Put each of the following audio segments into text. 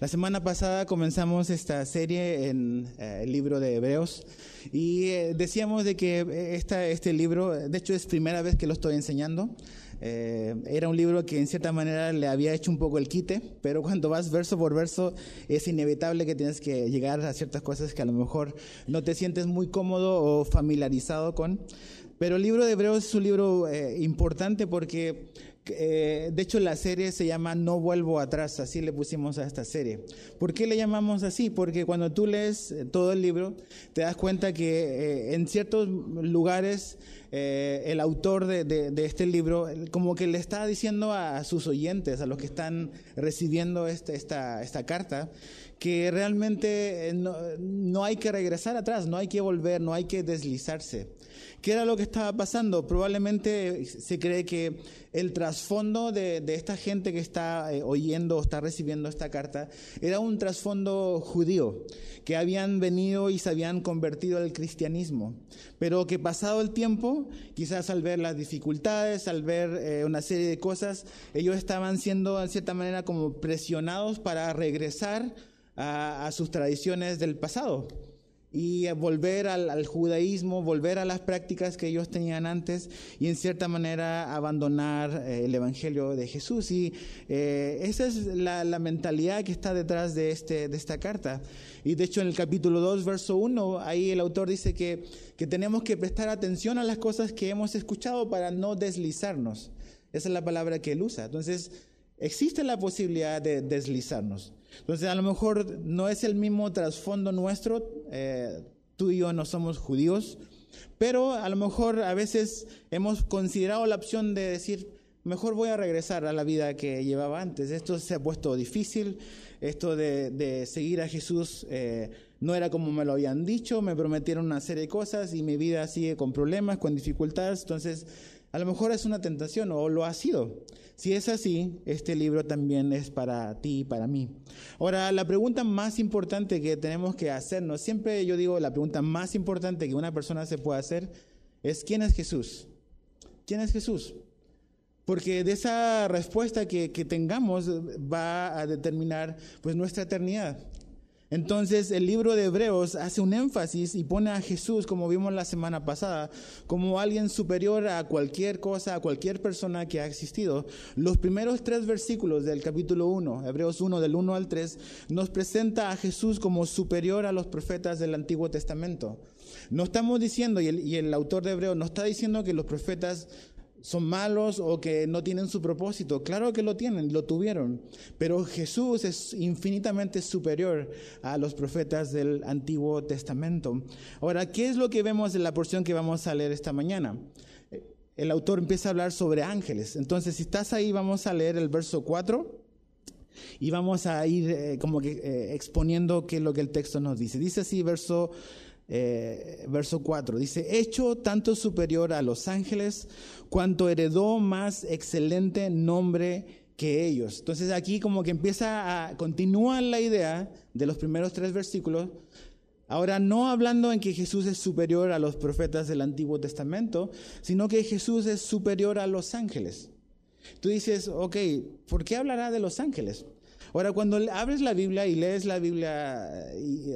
La semana pasada comenzamos esta serie en eh, el libro de Hebreos y eh, decíamos de que eh, esta, este libro, de hecho es primera vez que lo estoy enseñando, era un libro que en cierta manera le había hecho un poco el quite, pero cuando vas verso por verso es inevitable que tienes que llegar a ciertas cosas que a lo mejor no te sientes muy cómodo o familiarizado con. Pero el libro de Hebreos es un libro importante porque eh, de hecho, la serie se llama No vuelvo atrás, así le pusimos a esta serie. ¿Por qué le llamamos así? Porque cuando tú lees eh, todo el libro, te das cuenta que eh, en ciertos lugares el autor de, este libro como que le está diciendo a, sus oyentes, a los que están recibiendo este, esta, carta, que realmente no hay que regresar atrás, no hay que volver, no hay que deslizarse. ¿Qué era lo que estaba pasando? Probablemente se cree que el trasfondo de, esta gente que está eh, oyendo o está recibiendo esta carta era un trasfondo judío, que habían venido y se habían convertido al cristianismo, pero que pasado el tiempo, quizás al ver las dificultades, al ver eh, una serie de cosas, ellos estaban siendo en cierta manera como presionados para regresar a sus tradiciones del pasado y volver al, judaísmo, volver a las prácticas que ellos tenían antes y en cierta manera abandonar eh, el Evangelio de Jesús. Y eh, esa es la, mentalidad que está detrás de, este, de esta carta. Y de hecho en el capítulo 2, verso 1, ahí el autor dice que, que tenemos que prestar atención a las cosas que hemos escuchado para no deslizarnos. Esa es la palabra que él usa. Entonces, existe la posibilidad de deslizarnos. Entonces, a lo mejor no es el mismo trasfondo nuestro, eh, tú y yo no somos judíos, pero a lo mejor a veces hemos considerado la opción de decir, mejor voy a regresar a la vida que llevaba antes. Esto se ha puesto difícil, esto de, seguir a Jesús eh, no era como me lo habían dicho, me prometieron una serie de cosas y mi vida sigue con problemas, con dificultades, entonces a lo mejor es una tentación o lo ha sido. Si es así, este libro también es para ti y para mí. Ahora, la pregunta más importante que tenemos que hacernos, siempre yo digo, la pregunta más importante que una persona se puede hacer es, ¿quién es Jesús? ¿Quién es Jesús? Porque de esa respuesta que, que tengamos va a determinar pues nuestra eternidad. Entonces el libro de Hebreos hace un énfasis y pone a Jesús, como vimos la semana pasada, como alguien superior a cualquier cosa, a cualquier persona que ha existido. Los primeros tres versículos del capítulo 1, Hebreos 1 del 1 al 3, nos presenta a Jesús como superior a los profetas del Antiguo Testamento. No estamos diciendo, y el, y el autor de Hebreos no está diciendo que los profetas son malos o que no tienen su propósito. Claro que lo tienen, lo tuvieron, pero Jesús es infinitamente superior a los profetas del Antiguo Testamento. Ahora, ¿qué es lo que vemos en la porción que vamos a leer esta mañana? El autor empieza a hablar sobre ángeles. Entonces, si estás ahí, vamos a leer el verso 4 y vamos a ir eh, como que eh, exponiendo qué es lo que el texto nos dice. Dice así, verso eh, verso 4. Dice, hecho tanto superior a los ángeles, cuanto heredó más excelente nombre que ellos. Entonces aquí como que empieza a, continúa la idea de los primeros tres versículos, ahora no hablando en que Jesús es superior a los profetas del Antiguo Testamento, sino que Jesús es superior a los ángeles. Tú dices, ok, ¿por qué hablará de los ángeles? Ahora, cuando abres la Biblia y lees la Biblia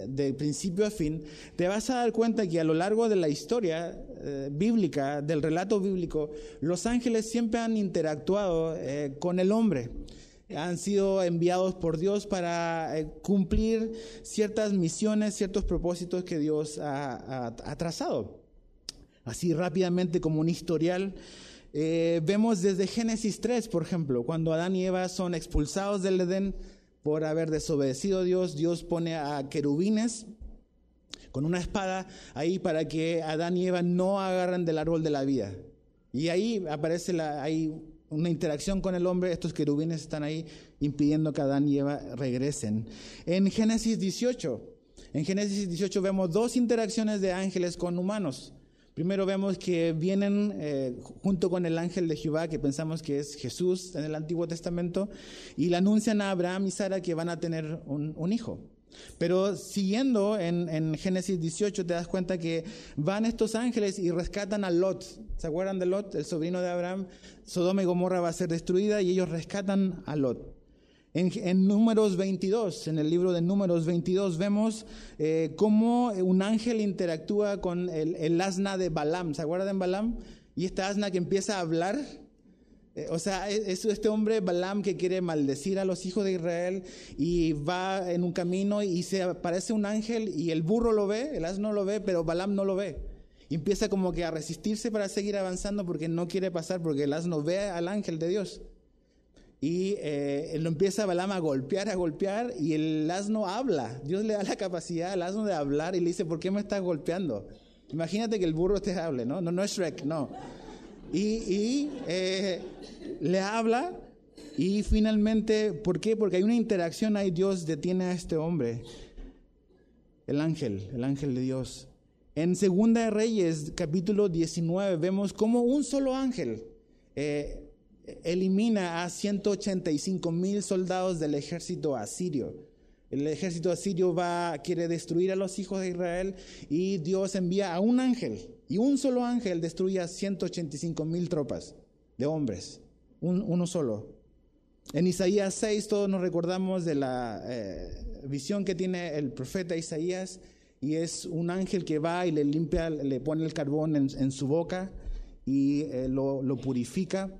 de principio a fin, te vas a dar cuenta que a lo largo de la historia eh, bíblica, del relato bíblico, los ángeles siempre han interactuado eh, con el hombre. Han sido enviados por Dios para eh, cumplir ciertas misiones, ciertos propósitos que Dios ha trazado. Así rápidamente como un historial eh, vemos desde Génesis 3, por ejemplo, cuando Adán y Eva son expulsados del Edén por haber desobedecido a Dios, Dios pone a querubines con una espada ahí para que Adán y Eva no agarren del árbol de la vida. Y ahí aparece la, una interacción con el hombre, estos querubines están ahí impidiendo que Adán y Eva regresen. En Génesis 18, en Génesis 18 vemos dos interacciones de ángeles con humanos. Primero vemos que vienen eh, junto con el ángel de Jehová, que pensamos que es Jesús en el Antiguo Testamento, y le anuncian a Abraham y Sara que van a tener un, hijo. Pero siguiendo en, en, Génesis 18 te das cuenta que van estos ángeles y rescatan a Lot. ¿Se acuerdan de Lot, el sobrino de Abraham? Sodoma y Gomorra va a ser destruida y ellos rescatan a Lot. En, Números 22, en el libro de Números 22, vemos eh, cómo un ángel interactúa con el, asna de Balaam. ¿Se acuerdan Balaam? Y esta asna que empieza a hablar. Eh, o sea, es este hombre Balaam que quiere maldecir a los hijos de Israel y va en un camino y se aparece un ángel y el burro lo ve, el asno lo ve, pero Balaam no lo ve. Empieza como que a resistirse para seguir avanzando porque no quiere pasar, porque el asno ve al ángel de Dios. Y eh, lo empieza Balaam a golpear, a golpear, y el asno habla. Dios le da la capacidad al asno de hablar y le dice, ¿por qué me estás golpeando? Imagínate que el burro te hable, ¿no? No, no es Shrek, no. Y, eh, le habla y finalmente, ¿por qué? Porque hay una interacción ahí, Dios detiene a este hombre, el ángel, el ángel de Dios. En Segunda de Reyes, capítulo 19, vemos como un solo ángel eh, elimina a 185 mil soldados del ejército asirio. El ejército asirio va, quiere destruir a los hijos de Israel y Dios envía a un ángel. Y un solo ángel destruye a 185 mil tropas de hombres. uno solo. En Isaías 6 todos nos recordamos de la eh, visión que tiene el profeta Isaías y es un ángel que va y le limpia, le pone el carbón en, su boca y eh, lo, lo purifica.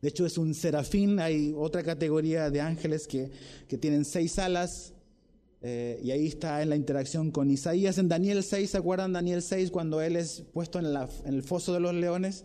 De hecho, es un serafín. Hay otra categoría de ángeles que, tienen seis alas. Eh, y ahí está en la interacción con Isaías. En Daniel 6, ¿se acuerdan Daniel 6 cuando él es puesto en el foso de los leones?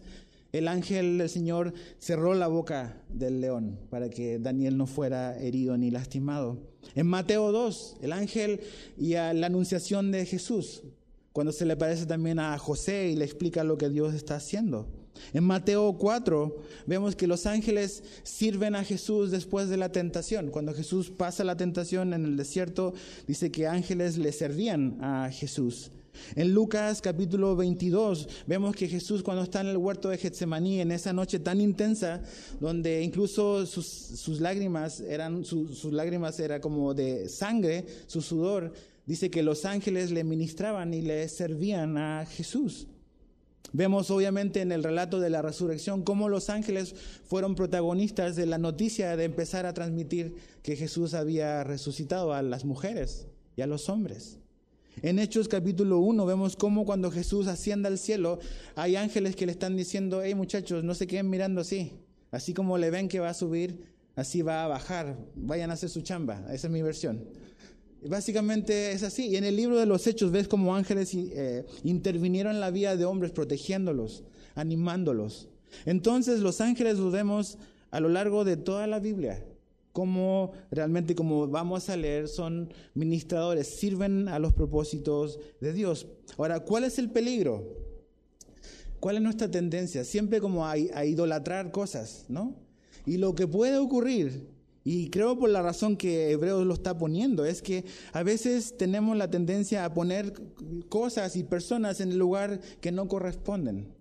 El ángel del Señor cerró la boca del león para que Daniel no fuera herido ni lastimado. En Mateo 2, el ángel y a la anunciación de Jesús, cuando se le parece también a José y le explica lo que Dios está haciendo. En Mateo 4 vemos que los ángeles sirven a Jesús después de la tentación. Cuando Jesús pasa la tentación en el desierto, dice que ángeles le servían a Jesús. En Lucas capítulo 22 vemos que Jesús cuando está en el huerto de Getsemaní, en esa noche tan intensa, donde incluso sus, lágrimas eran, sus lágrimas era como de sangre, su sudor, dice que los ángeles le ministraban y le servían a Jesús. Vemos obviamente en el relato de la resurrección cómo los ángeles fueron protagonistas de la noticia de empezar a transmitir que Jesús había resucitado a las mujeres y a los hombres. En Hechos capítulo 1 vemos cómo cuando Jesús asciende al cielo hay ángeles que le están diciendo, hey muchachos, no se queden mirando así. Así como le ven que va a subir, así va a bajar. Vayan a hacer su chamba. Esa es mi versión. Básicamente es así. Y en el libro de los Hechos ves cómo ángeles eh, intervinieron en la vida de hombres, protegiéndolos, animándolos. Entonces los ángeles los vemos a lo largo de toda la Biblia. Como realmente, como vamos a leer, son ministradores, sirven a los propósitos de Dios. Ahora, ¿cuál es el peligro? ¿Cuál es nuestra tendencia? Siempre como a, a idolatrar cosas, ¿no? Y lo que puede ocurrir y creo por la razón que Hebreos lo está poniendo, es que a veces tenemos la tendencia a poner cosas y personas en el lugar que no corresponden.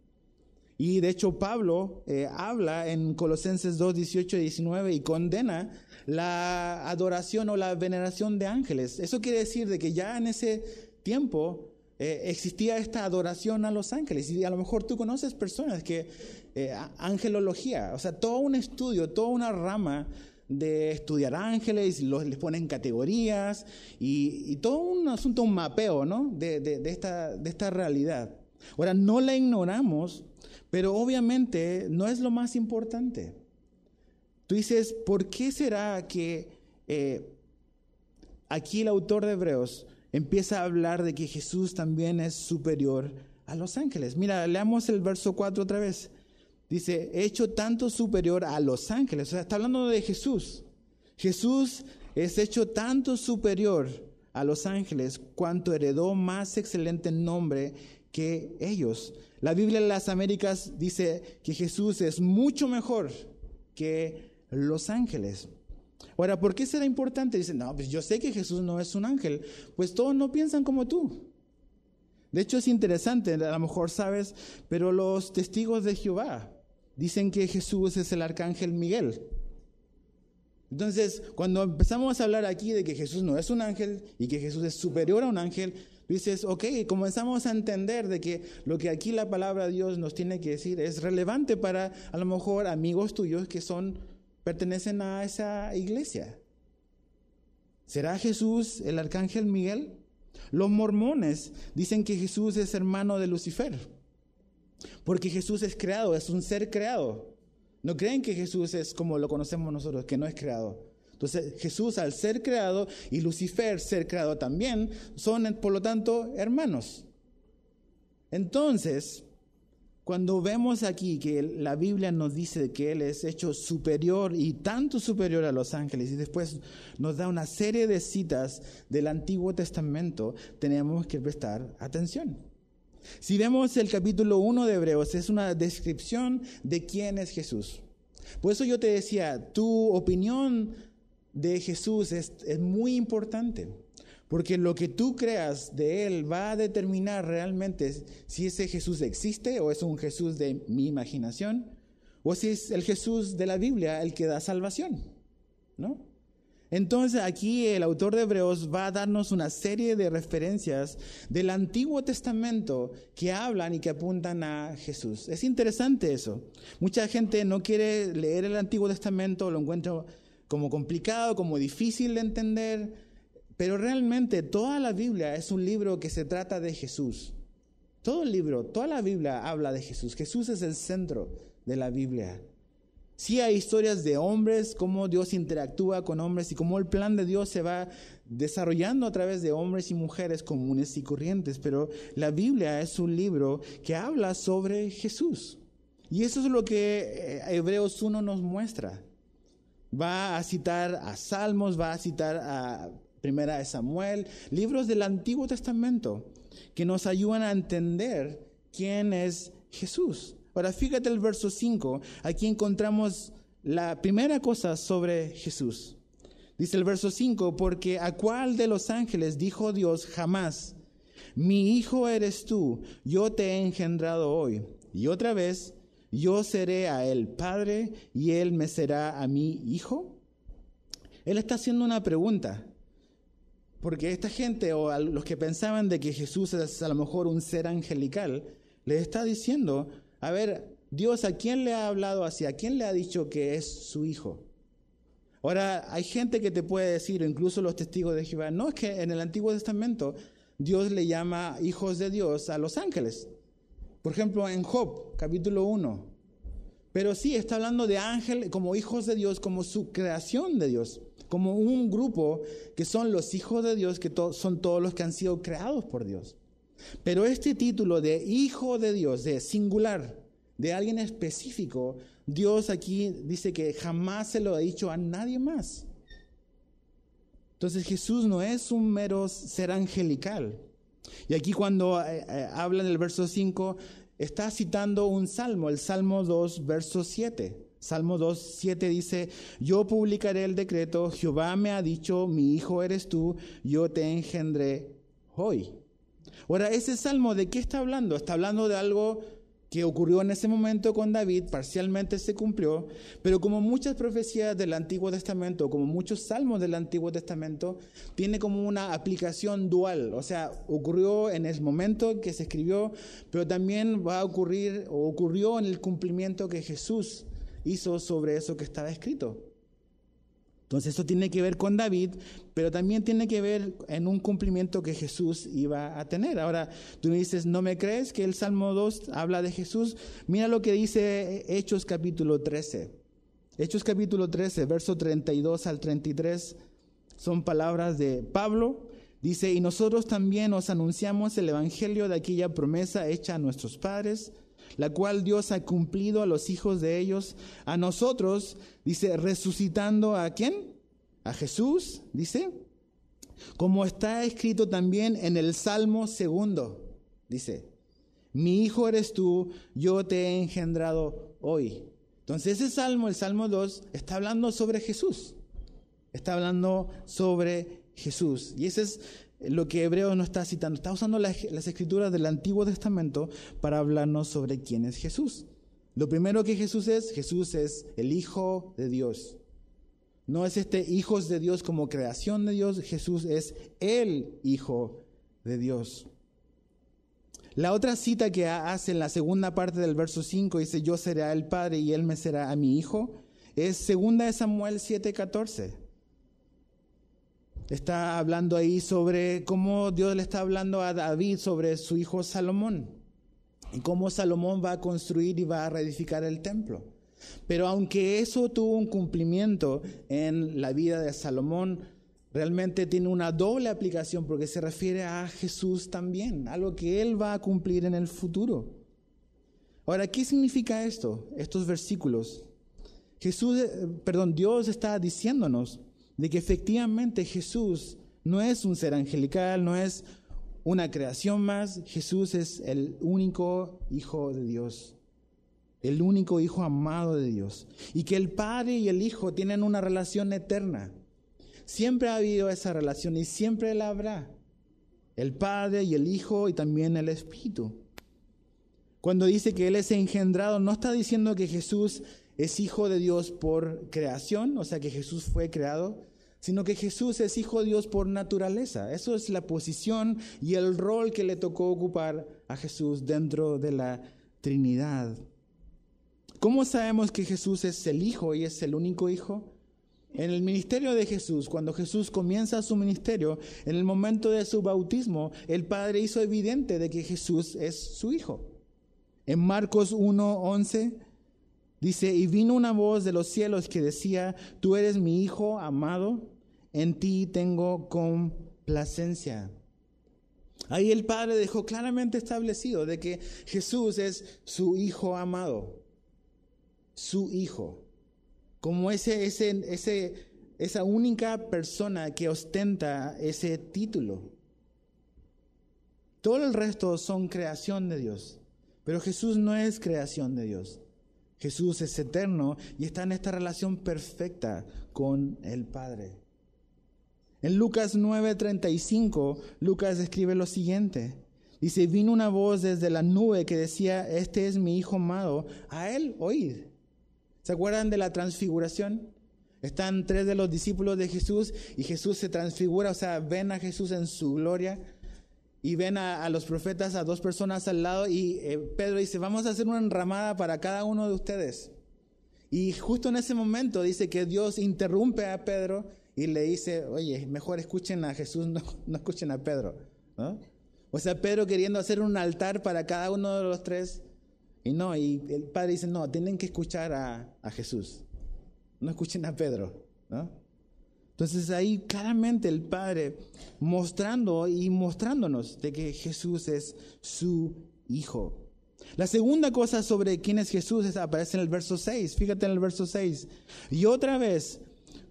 Y de hecho Pablo eh, habla en Colosenses 2, 18 y 19 y condena la adoración o la veneración de ángeles. Eso quiere decir de que ya en ese tiempo eh, existía esta adoración a los ángeles. Y a lo mejor tú conoces personas que, eh, angelología, o sea, todo un estudio, toda una rama de estudiar ángeles, los, les ponen categorías y, todo un asunto, un mapeo ¿no? de, esta, de esta realidad. Ahora, no la ignoramos, pero obviamente no es lo más importante. Tú dices, ¿por qué será que eh, aquí el autor de Hebreos empieza a hablar de que Jesús también es superior a los ángeles? Mira, leamos el verso 4 otra vez. Dice, hecho tanto superior a los ángeles. O sea, está hablando de Jesús. Jesús es hecho tanto superior a los ángeles cuanto heredó más excelente nombre que ellos. La Biblia de las Américas dice que Jesús es mucho mejor que los ángeles. Ahora, ¿por qué será importante? Dicen, no, pues yo sé que Jesús no es un ángel. Pues todos no piensan como tú. De hecho, es interesante, a lo mejor sabes, pero los testigos de Jehová, dicen que Jesús es el arcángel Miguel. Entonces, cuando empezamos a hablar aquí de que Jesús no es un ángel y que Jesús es superior a un ángel, dices, ok, comenzamos a entender de que lo que aquí la palabra de Dios nos tiene que decir es relevante para a lo mejor amigos tuyos que son pertenecen a esa iglesia. ¿Será Jesús el arcángel Miguel? Los mormones dicen que Jesús es hermano de Lucifer, porque Jesús es creado, es un ser creado. No creen que Jesús es como lo conocemos nosotros, que no es creado. Entonces Jesús al ser creado y Lucifer ser creado también son por lo tanto hermanos. Entonces, cuando vemos aquí que la Biblia nos dice que Él es hecho superior y tanto superior a los ángeles y después nos da una serie de citas del Antiguo Testamento, tenemos que prestar atención. Si vemos el capítulo 1 de Hebreos, es una descripción de quién es Jesús. Por eso yo te decía, tu opinión de Jesús es, es muy importante. Porque lo que tú creas de Él va a determinar realmente si ese Jesús existe o es un Jesús de mi imaginación o si es el Jesús de la Biblia el que da salvación. ¿No? Entonces aquí el autor de Hebreos va a darnos una serie de referencias del Antiguo Testamento que hablan y que apuntan a Jesús. Es interesante eso. Mucha gente no quiere leer el Antiguo Testamento, lo encuentra como complicado, como difícil de entender pero realmente toda la Biblia es un libro que se trata de Jesús. Todo el libro, toda la Biblia habla de Jesús. Jesús es el centro de la Biblia. Sí hay historias de hombres, cómo Dios interactúa con hombres y cómo el plan de Dios se va desarrollando a través de hombres y mujeres comunes y corrientes, pero la Biblia es un libro que habla sobre Jesús. Y eso es lo que eh, Hebreos 1 nos muestra. Va a citar a Salmos, va a citar a Primera de Samuel, libros del Antiguo Testamento que nos ayudan a entender quién es Jesús. Ahora fíjate el verso 5, aquí encontramos la primera cosa sobre Jesús. Dice el verso 5, porque a cuál de los ángeles dijo Dios jamás, mi hijo eres tú, yo te he engendrado hoy. Y otra vez, yo seré a él padre y él me será a mí hijo. Él está haciendo una pregunta. Porque esta gente o los que pensaban de que Jesús es a lo mejor un ser angelical, les está diciendo, a ver, Dios a quién le ha hablado así, a quién le ha dicho que es su hijo. Ahora, hay gente que te puede decir, incluso los testigos de Jehová, no es que en el Antiguo Testamento Dios le llama hijos de Dios a los ángeles. Por ejemplo, en Job, capítulo 1. Pero sí, está hablando de ángeles como hijos de Dios, como su creación de Dios como un grupo que son los hijos de Dios, que son todos los que han sido creados por Dios. Pero este título de hijo de Dios, de singular, de alguien específico, Dios aquí dice que jamás se lo ha dicho a nadie más. Entonces Jesús no es un mero ser angelical. Y aquí cuando eh, eh, habla en el verso 5, está citando un salmo, el Salmo 2, verso 7. Salmo 2, 7 dice, yo publicaré el decreto, Jehová me ha dicho, mi hijo eres tú, yo te engendré hoy. Ahora, ese salmo, ¿de qué está hablando? Está hablando de algo que ocurrió en ese momento con David, parcialmente se cumplió, pero como muchas profecías del Antiguo Testamento, como muchos salmos del Antiguo Testamento, tiene como una aplicación dual, o sea, ocurrió en el momento que se escribió, pero también va a ocurrir o ocurrió en el cumplimiento que Jesús hizo sobre eso que estaba escrito. Entonces eso tiene que ver con David, pero también tiene que ver en un cumplimiento que Jesús iba a tener. Ahora, tú me dices, ¿no me crees que el Salmo 2 habla de Jesús? Mira lo que dice Hechos capítulo 13. Hechos capítulo 13, verso 32 al 33, son palabras de Pablo. Dice, y nosotros también os anunciamos el Evangelio de aquella promesa hecha a nuestros padres la cual Dios ha cumplido a los hijos de ellos, a nosotros, dice, resucitando a quién? A Jesús, dice, como está escrito también en el Salmo segundo, dice, mi hijo eres tú, yo te he engendrado hoy. Entonces ese salmo, el Salmo 2, está hablando sobre Jesús. Está hablando sobre Jesús. Y ese es lo que Hebreo no está citando, está usando las, escrituras del Antiguo Testamento para hablarnos sobre quién es Jesús. Lo primero que Jesús es, Jesús es el Hijo de Dios. No es este hijos de Dios como creación de Dios, Jesús es el Hijo de Dios. La otra cita que hace en la segunda parte del verso 5 dice, yo seré el Padre y Él me será a mi Hijo es 2 Samuel 7:14. Está hablando ahí sobre cómo Dios le está hablando a David sobre su hijo Salomón y cómo Salomón va a construir y va a reedificar el templo. Pero aunque eso tuvo un cumplimiento en la vida de Salomón, realmente tiene una doble aplicación porque se refiere a Jesús también, algo que Él va a cumplir en el futuro. Ahora, ¿qué significa esto? Estos versículos. Jesús, eh, perdón, Dios está diciéndonos de que efectivamente Jesús no es un ser angelical, no es una creación más, Jesús es el único Hijo de Dios, el único Hijo amado de Dios, y que el Padre y el Hijo tienen una relación eterna. Siempre ha habido esa relación y siempre la habrá. El Padre y el Hijo y también el Espíritu. Cuando dice que Él es engendrado, no está diciendo que Jesús es hijo de Dios por creación, o sea que Jesús fue creado, sino que Jesús es hijo de Dios por naturaleza. Eso es la posición y el rol que le tocó ocupar a Jesús dentro de la Trinidad. ¿Cómo sabemos que Jesús es el Hijo y es el único Hijo? En el ministerio de Jesús, cuando Jesús comienza su ministerio, en el momento de su bautismo, el Padre hizo evidente de que Jesús es su Hijo. En Marcos 1:11 dice, y vino una voz de los cielos que decía, tú eres mi Hijo amado, en ti tengo complacencia. Ahí el Padre dejó claramente establecido de que Jesús es su Hijo amado, su Hijo como ese, ese, ese, esa única persona que ostenta ese título. Todo el resto son creación de Dios, pero Jesús no es creación de Dios. Jesús es eterno y está en esta relación perfecta con el Padre. En Lucas 9:35, Lucas escribe lo siguiente. Dice, vino una voz desde la nube que decía, este es mi Hijo amado, a él oíd. ¿Se acuerdan de la transfiguración? Están tres de los discípulos de Jesús y Jesús se transfigura, o sea, ven a Jesús en su gloria y ven a, los profetas, a dos personas al lado y eh, Pedro dice, vamos a hacer una enramada para cada uno de ustedes. Y justo en ese momento dice que Dios interrumpe a Pedro y le dice, oye, mejor escuchen a Jesús, no, no escuchen a Pedro. O sea, Pedro queriendo hacer un altar para cada uno de los tres y no, y el padre dice, no, tienen que escuchar a, Jesús. No escuchen a Pedro. Entonces ahí claramente el Padre mostrando y mostrándonos de que Jesús es su Hijo. La segunda cosa sobre quién es Jesús aparece en el verso 6. Fíjate en el verso 6. Y otra vez,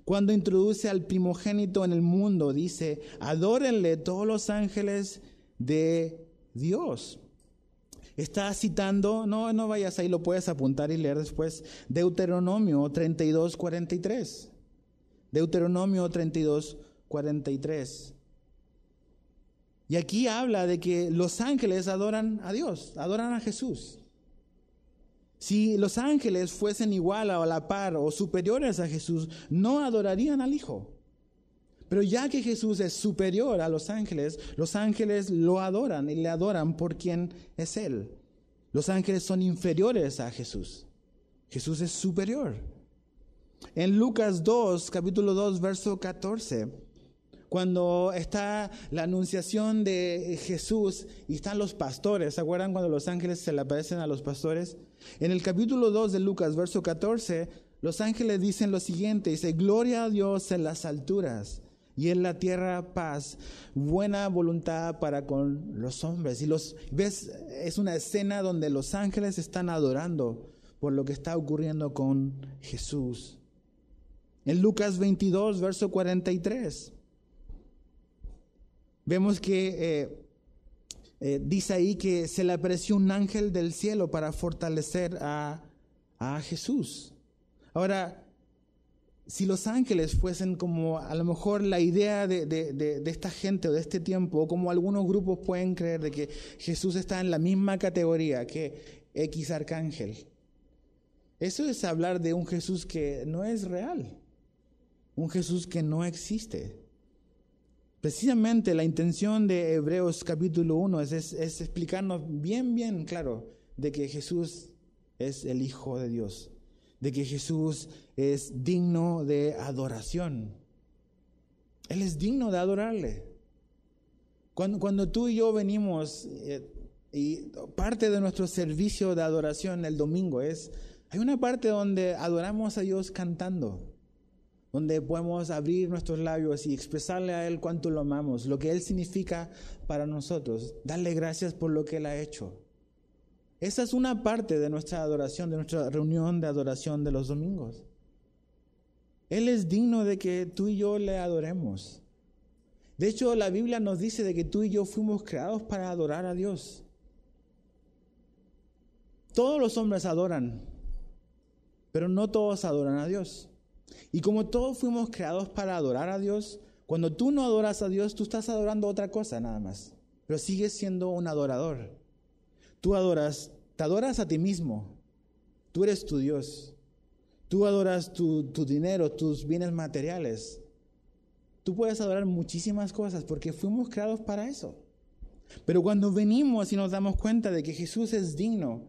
cuando introduce al primogénito en el mundo, dice, adórenle todos los ángeles de Dios. Está citando, no, no vayas ahí, lo puedes apuntar y leer después, Deuteronomio 32, 43. Deuteronomio 32, 43. Y aquí habla de que los ángeles adoran a Dios, adoran a Jesús. Si los ángeles fuesen igual o a la par o superiores a Jesús, no adorarían al Hijo. Pero ya que Jesús es superior a los ángeles, los ángeles lo adoran y le adoran por quien es Él. Los ángeles son inferiores a Jesús. Jesús es superior. En Lucas 2, capítulo 2, verso 14, cuando está la anunciación de Jesús y están los pastores, ¿se acuerdan cuando los ángeles se le aparecen a los pastores? En el capítulo 2 de Lucas, verso 14, los ángeles dicen lo siguiente, dice, gloria a Dios en las alturas y en la tierra paz, buena voluntad para con los hombres. Y los ves, es una escena donde los ángeles están adorando por lo que está ocurriendo con Jesús. En Lucas 22, verso 43, vemos que eh, eh, dice ahí que se le apareció un ángel del cielo para fortalecer a, a Jesús. Ahora, si los ángeles fuesen como a lo mejor la idea de, esta gente o de este tiempo, o como algunos grupos pueden creer de que Jesús está en la misma categoría que X arcángel, eso es hablar de un Jesús que no es real, un Jesús que no existe. Precisamente la intención de Hebreos capítulo 1 es, explicarnos bien, bien claro de que Jesús es el Hijo de Dios de que Jesús es digno de adoración. Él es digno de adorarle. Cuando, cuando tú y yo venimos, eh, y parte de nuestro servicio de adoración el domingo es, hay una parte donde adoramos a Dios cantando, donde podemos abrir nuestros labios y expresarle a Él cuánto lo amamos, lo que Él significa para nosotros, darle gracias por lo que Él ha hecho. Esa es una parte de nuestra adoración, de nuestra reunión de adoración de los domingos. Él es digno de que tú y yo le adoremos. De hecho, la Biblia nos dice de que tú y yo fuimos creados para adorar a Dios. Todos los hombres adoran, pero no todos adoran a Dios. Y como todos fuimos creados para adorar a Dios, cuando tú no adoras a Dios, tú estás adorando otra cosa nada más, pero sigues siendo un adorador. Tú adoras, te adoras a ti mismo, tú eres tu Dios, tú adoras tu, tu dinero, tus bienes materiales. Tú puedes adorar muchísimas cosas porque fuimos creados para eso. Pero cuando venimos y nos damos cuenta de que Jesús es digno,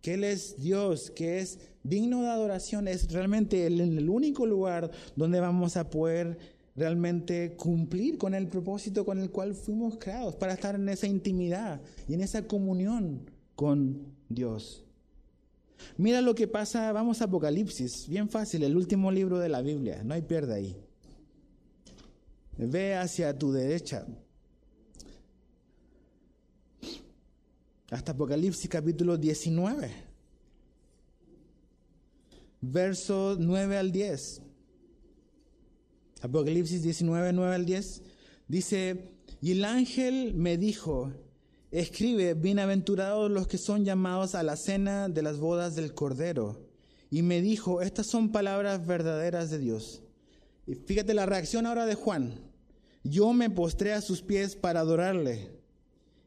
que Él es Dios, que es digno de adoración, es realmente el, único lugar donde vamos a poder realmente cumplir con el propósito con el cual fuimos creados, para estar en esa intimidad y en esa comunión con Dios. Mira lo que pasa, vamos a Apocalipsis, bien fácil, el último libro de la Biblia, no hay pierde ahí. Ve hacia tu derecha. hasta Apocalipsis capítulo 19, versos 9 al 10. Apocalipsis 19, 9 al 10 dice, y el ángel me dijo, escribe, bienaventurados los que son llamados a la cena de las bodas del Cordero. Y me dijo, estas son palabras verdaderas de Dios. Y fíjate la reacción ahora de Juan. Yo me postré a sus pies para adorarle.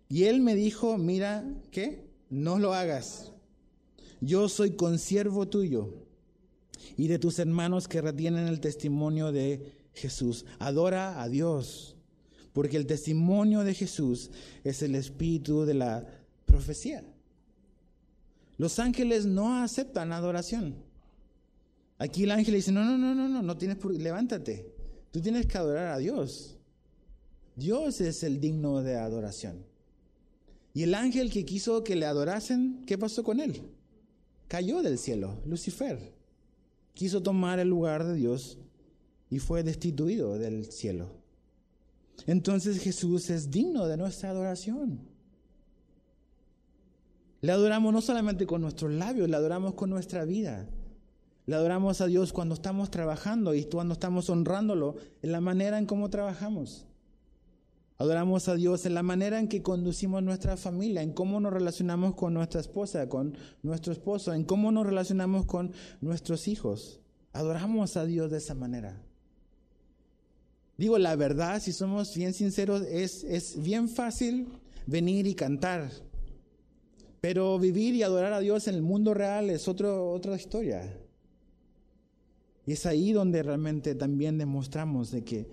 Y él me dijo, mira, ¿qué? No lo hagas. Yo soy consiervo tuyo y de tus hermanos que retienen el testimonio de Jesús. Adora a Dios, porque el testimonio de Jesús es el espíritu de la profecía. Los ángeles no aceptan adoración. Aquí el ángel dice, no, no, no, no, no, no tienes por... levántate. Tú tienes que adorar a Dios. Dios es el digno de adoración. Y el ángel que quiso que le adorasen, ¿qué pasó con él? Cayó del cielo, Lucifer. Quiso tomar el lugar de Dios y fue destituido del cielo. Entonces Jesús es digno de nuestra adoración. Le adoramos no solamente con nuestros labios, le adoramos con nuestra vida. Le adoramos a Dios cuando estamos trabajando y cuando estamos honrándolo en la manera en cómo trabajamos. Adoramos a Dios en la manera en que conducimos nuestra familia, en cómo nos relacionamos con nuestra esposa, con nuestro esposo, en cómo nos relacionamos con nuestros hijos. Adoramos a Dios de esa manera. Digo, la verdad, si somos bien sinceros, es, es bien fácil venir y cantar. Pero vivir y adorar a Dios en el mundo real es otro, otra historia. Y es ahí donde realmente también demostramos de que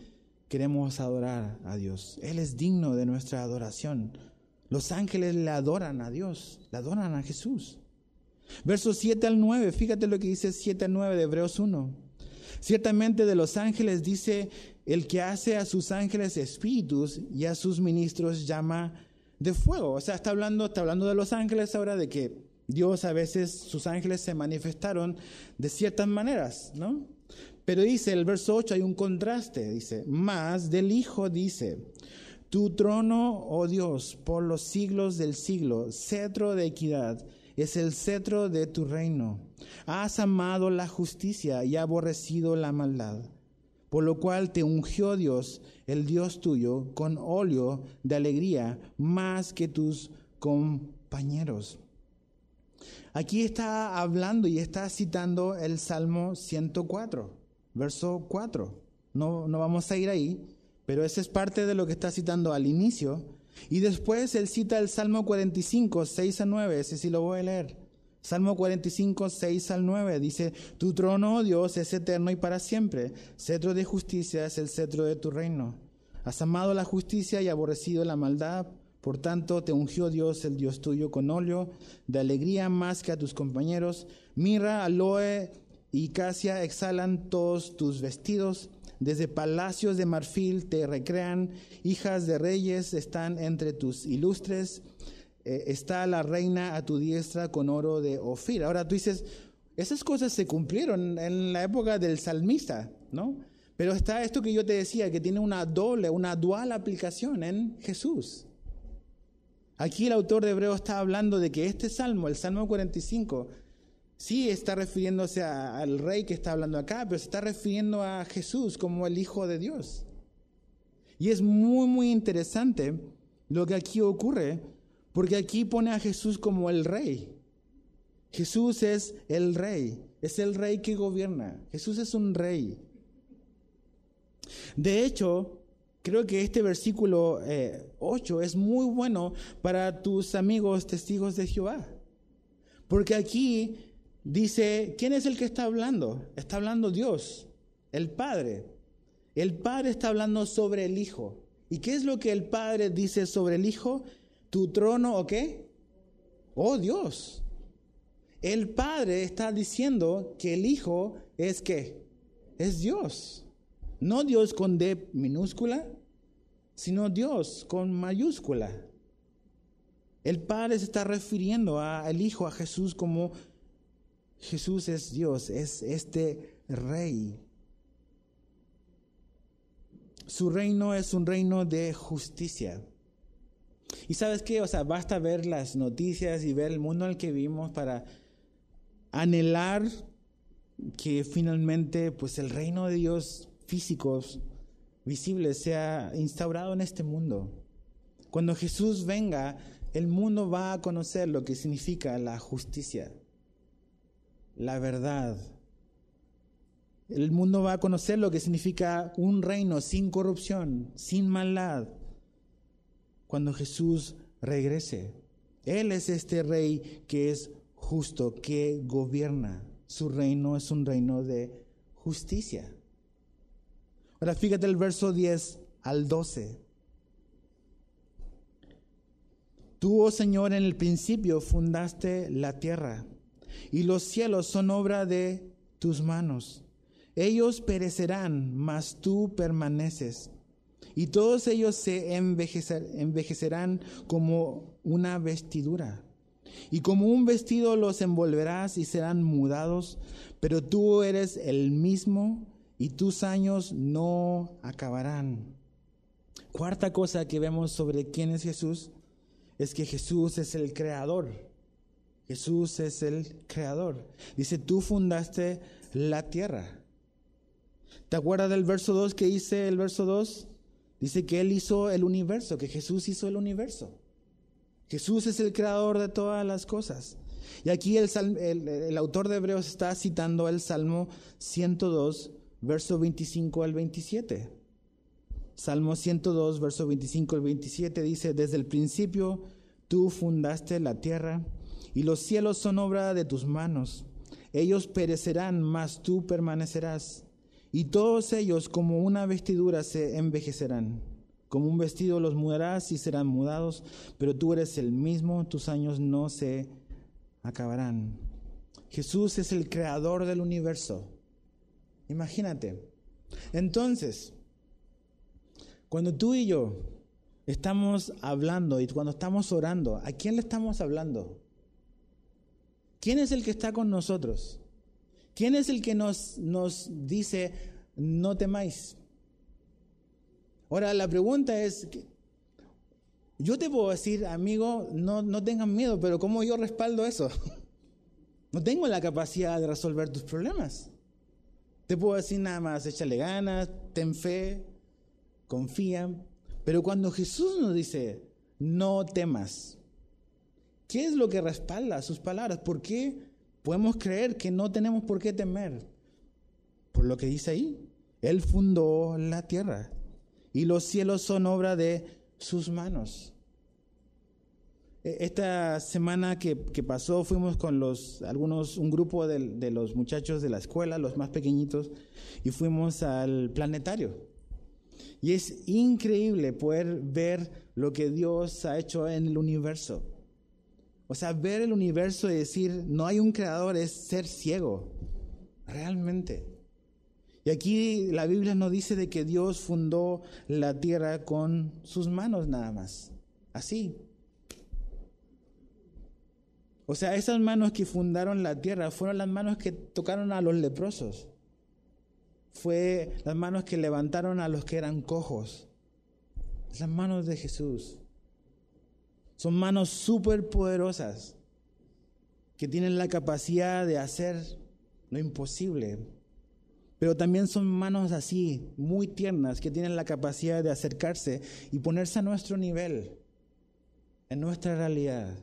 queremos adorar a Dios. Él es digno de nuestra adoración. Los ángeles le adoran a Dios, le adoran a Jesús. Versos 7 al 9, fíjate lo que dice 7 al 9 de Hebreos 1. Ciertamente de los ángeles dice, el que hace a sus ángeles espíritus y a sus ministros llama de fuego. O sea, está hablando, está hablando de los ángeles ahora, de que Dios a veces, sus ángeles se manifestaron de ciertas maneras, ¿no? Pero dice el verso 8, hay un contraste, dice, más del Hijo dice, tu trono, oh Dios, por los siglos del siglo, cetro de equidad, es el cetro de tu reino. Has amado la justicia y aborrecido la maldad, por lo cual te ungió Dios, el Dios tuyo, con óleo de alegría, más que tus compañeros. Aquí está hablando y está citando el Salmo 104 verso 4. No, no vamos a ir ahí, pero esa es parte de lo que está citando al inicio. Y después él cita el Salmo 45, 6 a 9, ese sí lo voy a leer. Salmo 45, 6 al 9 dice, Tu trono, oh Dios, es eterno y para siempre. Cetro de justicia es el cetro de tu reino. Has amado la justicia y aborrecido la maldad. Por tanto, te ungió Dios, el Dios tuyo, con óleo de alegría más que a tus compañeros. Mirra, aloe y casia exhalan todos tus vestidos. Desde palacios de marfil te recrean, hijas de reyes están entre tus ilustres. Eh, está la reina a tu diestra con oro de Ofir. Ahora tú dices, esas cosas se cumplieron en la época del salmista, ¿no? Pero está esto que yo te decía, que tiene una doble, una dual aplicación en Jesús. Aquí el autor de Hebreo está hablando de que este salmo, el Salmo 45, sí está refiriéndose al rey que está hablando acá, pero se está refiriendo a Jesús como el Hijo de Dios. Y es muy, muy interesante lo que aquí ocurre, porque aquí pone a Jesús como el rey. Jesús es el rey, es el rey que gobierna. Jesús es un rey. De hecho, creo que este versículo 8 eh, es muy bueno para tus amigos testigos de Jehová. Porque aquí dice, ¿quién es el que está hablando? Está hablando Dios, el Padre. El Padre está hablando sobre el Hijo. ¿Y qué es lo que el Padre dice sobre el Hijo? ¿Tu trono o qué? Oh Dios. El Padre está diciendo que el Hijo es qué? Es Dios. No Dios con D minúscula, sino Dios con mayúscula. El Padre se está refiriendo al Hijo, a Jesús, como Jesús es Dios, es este rey. Su reino es un reino de justicia. Y sabes qué, o sea, basta ver las noticias y ver el mundo en el que vivimos para anhelar que finalmente pues el reino de Dios físicos, visibles, sea instaurado en este mundo. Cuando Jesús venga, el mundo va a conocer lo que significa la justicia, la verdad. El mundo va a conocer lo que significa un reino sin corrupción, sin maldad, cuando Jesús regrese. Él es este rey que es justo, que gobierna. Su reino es un reino de justicia. Ahora fíjate el verso 10 al 12. Tú, oh Señor, en el principio fundaste la tierra, y los cielos son obra de tus manos. Ellos perecerán, mas tú permaneces, y todos ellos se envejecerán como una vestidura. Y como un vestido los envolverás y serán mudados, pero tú eres el mismo y tus años no acabarán. Cuarta cosa que vemos sobre quién es Jesús es que Jesús es el creador. Jesús es el creador. Dice, tú fundaste la tierra. ¿Te acuerdas del verso 2 que dice el verso 2? Dice que Él hizo el universo, que Jesús hizo el universo. Jesús es el creador de todas las cosas. Y aquí el, el, el autor de Hebreos está citando el Salmo 102, verso 25 al 27. Salmo 102, verso 25 al 27 dice, desde el principio tú fundaste la tierra y los cielos son obra de tus manos. Ellos perecerán, mas tú permanecerás. Y todos ellos como una vestidura se envejecerán. Como un vestido los mudarás y serán mudados, pero tú eres el mismo, tus años no se acabarán. Jesús es el creador del universo. Imagínate. Entonces, cuando tú y yo estamos hablando y cuando estamos orando, ¿a quién le estamos hablando? ¿Quién es el que está con nosotros? ¿Quién es el que nos, nos dice, no temáis? Ahora, la pregunta es, yo te puedo decir, amigo, no, no tengan miedo, pero ¿cómo yo respaldo eso? No tengo la capacidad de resolver tus problemas. Te puedo decir nada más, échale ganas, ten fe, confía. Pero cuando Jesús nos dice, no temas, ¿qué es lo que respalda sus palabras? ¿Por qué podemos creer que no tenemos por qué temer? Por lo que dice ahí, Él fundó la tierra y los cielos son obra de sus manos. E, esta semana que, pasó fuimos con los algunos un grupo de, de, los muchachos de la escuela, los más pequeñitos, y fuimos al planetario. Y es increíble poder ver lo que Dios ha hecho en el universo. O sea, ver el universo y decir, no hay un creador es ser ciego. realmente. Y aquí la Biblia nos dice de que Dios fundó la tierra con sus manos nada más. Así. O sea, esas manos que fundaron la tierra fueron las manos que tocaron a los leprosos. Fue las manos que levantaron a los que eran cojos. Las manos de Jesús. Son manos súper poderosas que tienen la capacidad de hacer lo imposible. Pero también son manos así, muy tiernas, que tienen la capacidad de acercarse y ponerse a nuestro nivel, en nuestra realidad.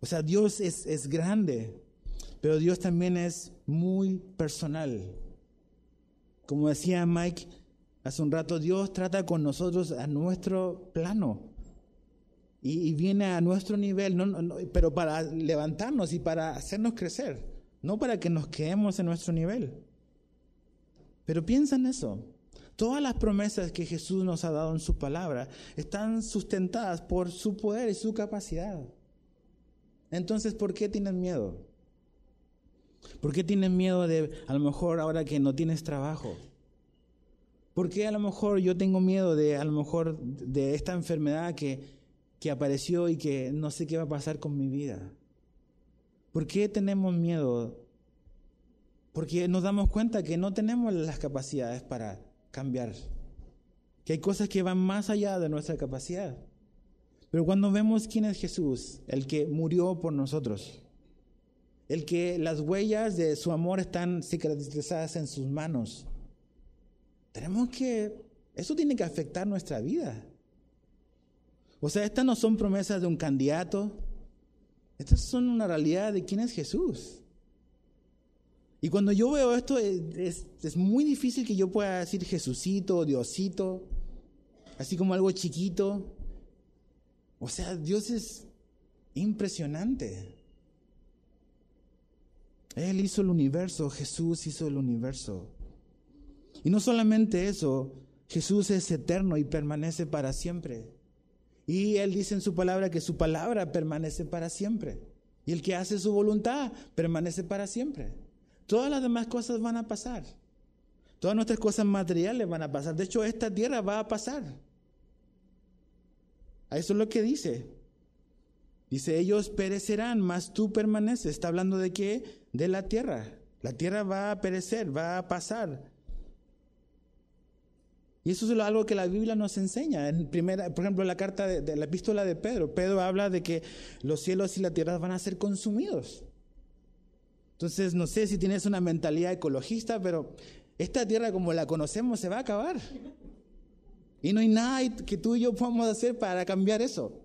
O sea, Dios es, es grande, pero Dios también es muy personal. Como decía Mike hace un rato, Dios trata con nosotros a nuestro plano y, viene a nuestro nivel, pero para levantarnos y para hacernos crecer, no para que nos quedemos en nuestro nivel. Pero piensa en eso. Todas las promesas que Jesús nos ha dado en su palabra están sustentadas por su poder y su capacidad. Entonces, ¿por qué tienes miedo? ¿Por qué tienes miedo de, a lo mejor ahora que no tienes trabajo? ¿Por qué a lo mejor yo tengo miedo de, a lo mejor, de esta enfermedad que, que apareció y que no sé qué va a pasar con mi vida. ¿Por qué tenemos miedo? Porque nos damos cuenta que no tenemos las capacidades para cambiar, que hay cosas que van más allá de nuestra capacidad. Pero cuando vemos quién es Jesús, el que murió por nosotros, el que las huellas de su amor están cicatrizadas en sus manos, tenemos que, eso tiene que afectar nuestra vida. O sea, estas no son promesas de un candidato, estas son una realidad de quién es Jesús. Y cuando yo veo esto, es, es, muy difícil que yo pueda decir Jesucito, Diosito, así como algo chiquito. O sea, Dios es impresionante. Él hizo el universo, Jesús hizo el universo. Y no solamente eso, Jesús es eterno y permanece para siempre. Y Él dice en su palabra que su palabra permanece para siempre. Y el que hace su voluntad permanece para siempre. Todas las demás cosas van a pasar. Todas nuestras cosas materiales van a pasar. De hecho, esta tierra va a pasar. Eso es lo que dice. Dice, ellos perecerán, mas tú permaneces. Está hablando de qué? De la tierra. La tierra va a perecer, va a pasar. Y eso es algo que la Biblia nos enseña. En primera, por ejemplo, en la carta de, la epístola de Pedro, Pedro habla de que los cielos y la tierra van a ser consumidos. Entonces, no sé si tienes una mentalidad ecologista, pero esta tierra como la conocemos se va a acabar. Y no hay nada que tú y yo podamos hacer para cambiar eso.